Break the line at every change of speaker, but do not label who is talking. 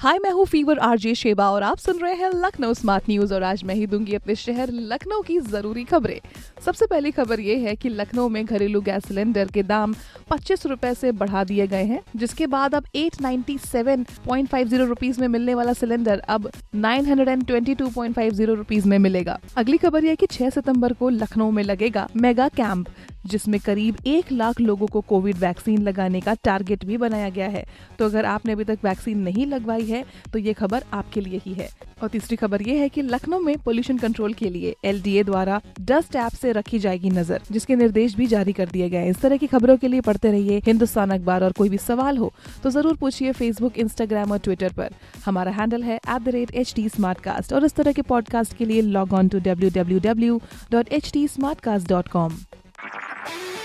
हाय मैं हूँ fever RJ Sheba और आप सुन रहे हैं लखनऊ स्मार्ट न्यूज़ और आज मैं ही दूँगी अपने शहर लखनऊ की ज़रूरी खबरें। सबसे पहली खबर ये है कि लखनऊ में घरेलू गैस सिलेंडर के दाम पच्चीस रूपए से बढ़ा दिए गए हैं, जिसके बाद अब 897.50 रुपीस में मिलने वाला सिलेंडर अब 922.50 रुपीस में मिलेगा। अगली खबर ये की छह 6 सितंबर को लखनऊ में लगेगा मेगा कैंप। जिसमें करीब एक लाख लोगों को कोविड वैक्सीन लगाने का टारगेट भी बनाया गया है। तो अगर आपने अभी तक वैक्सीन नहीं लगवाई है तो ये खबर आपके लिए ही है। और तीसरी खबर ये है कि लखनऊ में पोल्यूशन कंट्रोल के लिए एलडीए द्वारा डस्ट ऐप से रखी जाएगी नज़र, जिसके निर्देश भी जारी कर दिए गए इस तरह की खबरों के लिए पढ़ते रहिए हिंदुस्तान अखबार। और कोई भी सवाल हो तो ज़रूर पूछिए फेसबुक इंस्टाग्राम और ट्विटर पर। हमारा हैंडल है एट और इस तरह के पॉडकास्ट के लिए log on to W W W dot H T dot com